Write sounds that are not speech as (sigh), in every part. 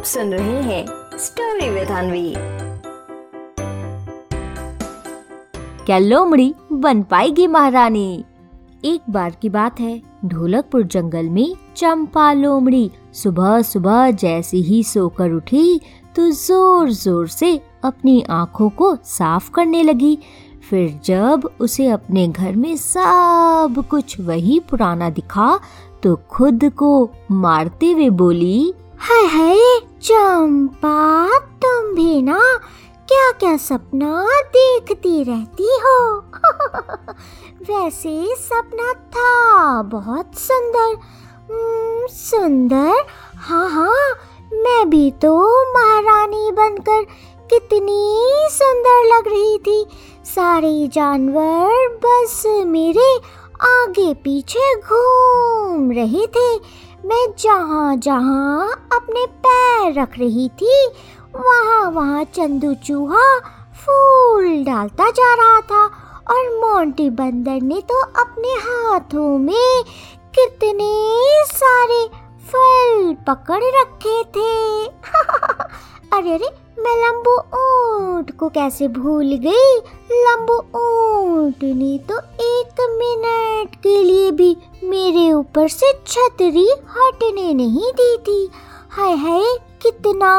आप सुन रहे हैं स्टोरी विद अनवी क्या लोमड़ी बन पाएगी महारानी? एक बार की बात है, ढोलकपुर जंगल में चंपा लोमड़ी सुबह सुबह जैसे ही सोकर उठी तो ज़ोर ज़ोर से अपनी आँखों को साफ़ करने लगी। फिर जब उसे अपने घर में सब कुछ वही पुराना दिखा तो खुद को मारते हुए बोली, हाय हाय चंपा तुम भी ना क्या क्या सपना देखती रहती हो? (laughs) वैसे सपना था बहुत सुंदर। हम्म, सुंदर? हाँ हाँ मैं भी तो महारानी बनकर कितनी सुंदर लग रही थी। सारे जानवर बस मेरे आगे पीछे घूम रहे थे। मैं जहाँ जहाँ अपने पैर रख रही थी वहाँ वहाँ चंदू चूहा फूल डालता जा रहा था और मोंटी बंदर ने तो अपने हाथों में कितने सारे फल पकड़ रखे थे। (laughs) अरे अरे मैं लंबू ऊँट को कैसे भूल गई? लंबू ऊँट ने तो एक मिनट के लिए भी मेरे ऊपर से छतरी हटने नहीं दी थी। हाय हाय, कितना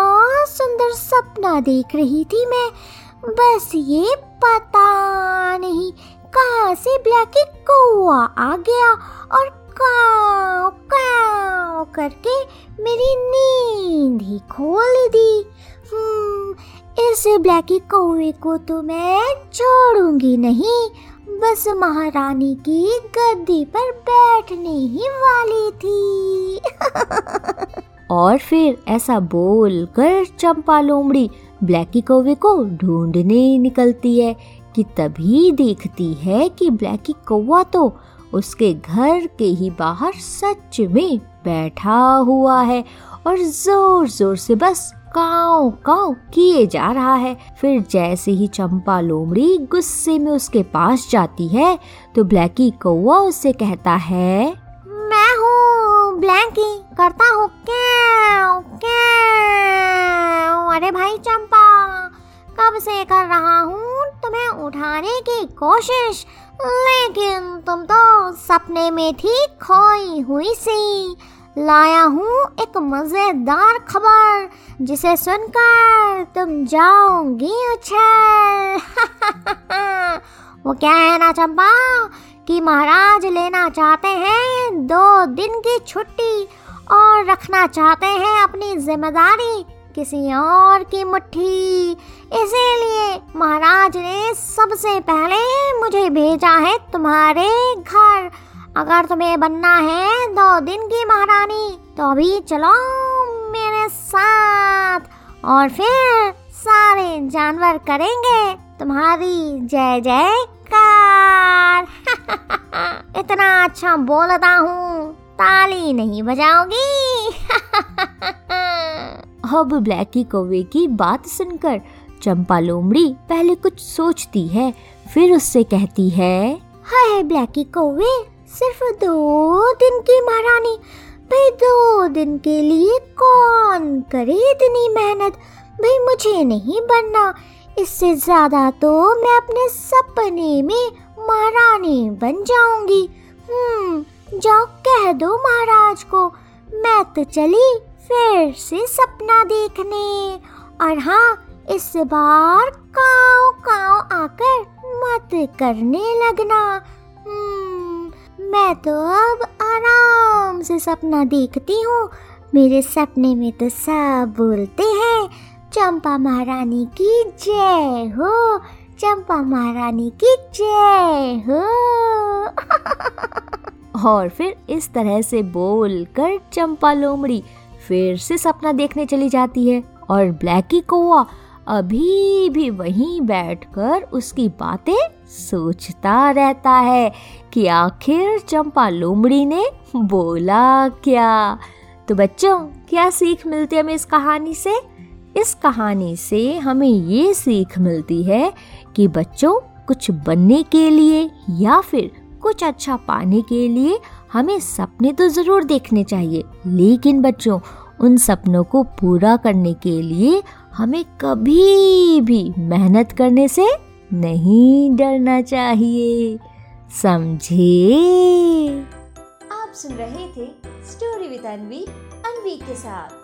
सुंदर सपना देख रही थी मैं। बस ये पता नहीं कहाँ से ब्लैकी कौआ आ गया और काव काव करके मेरी नींद ही खोल दी। हम्म, इस ब्लैकी कौए को तो मैं छोड़ूँगी नहीं। बस महारानी की गद्दी पर बैठने ही वाली थी। (laughs) और फिर ऐसा बोल कर चंपा लोमड़ी ब्लैकी कौवे को ढूँढने निकलती है कि तभी देखती है कि ब्लैकी कौवा तो उसके घर के ही बाहर सच में बैठा हुआ है और ज़ोर ज़ोर से बस काव काव किए जा रहा है। फिर जैसे ही चंपा लोमड़ी गुस्से में उसके पास जाती है तो ब्लैकी कौआ उससे कहता है, मैं हूँ ब्लैकी, करता हूँ क्या क्या अरे भाई चंपा, कब से कर रहा हूँ? तुम्हें उठाने की कोशिश लेकिन तुम तो सपने में थी, खोई हुई सी। लाया हूँ एक मज़ेदार खबर, जिसे सुनकर तुम जाओगी उछल। (laughs) वो क्या है ना चंपा, कि महाराज लेना चाहते हैं दो दिन की छुट्टी और रखना चाहते हैं अपनी ज़िम्मेदारी। किसी और की मुट्ठी। इसीलिए महाराज ने सबसे पहले मुझे भेजा है तुम्हारे घर। अगर तुम्हें बनना है दो दिन की महारानी तो अभी चलो मेरे साथ। और फिर सारे जानवर करेंगे तुम्हारी जय जयकार। (laughs) इतना अच्छा बोलता हूँ, ताली नहीं बजाओगी। अब ब्लैकी कौवे की बात सुनकर चंपा लोमड़ी पहले कुछ सोचती है, फिर उससे कहती है, हाय ब्लैकी कौवे, सिर्फ़ दो दिन की महारानी, भाई दो दिन के लिए कौन करे इतनी मेहनत? भाई मुझे नहीं बनना, इससे ज़्यादा तो मैं अपने सपने में महारानी बन जाऊँगी। हम्म जाओ कह दो महाराज को, मैं तो चली फिर से सपना देखने। और हाँ इस बार काव काव आकर मत करने लगना। हम्म, मैं तो अब आराम से सपना देखती हूँ। मेरे सपने में तो सब बोलते हैं चंपा महारानी की जय हो चंपा महारानी की जय हो। (laughs) और फिर इस तरह से बोल कर चंपा लोमड़ी फिर से सपना देखने चली जाती है और ब्लैकी कौआ अभी भी वहीं बैठकर उसकी बातें सोचता रहता है कि आखिर चंपा लोमड़ी ने बोला क्या? तो बच्चों, क्या सीख मिलती है हमें इस कहानी से? इस कहानी से हमें ये सीख मिलती है कि बच्चों, कुछ बनने के लिए या फिर कुछ अच्छा पाने के लिए हमें सपने तो ज़रूर देखने चाहिए। लेकिन बच्चों उन सपनों को पूरा करने के लिए हमें कभी भी मेहनत करने से नहीं डरना चाहिए। समझे? आप सुन रहे थे स्टोरी विद अनवी अनवी के साथ।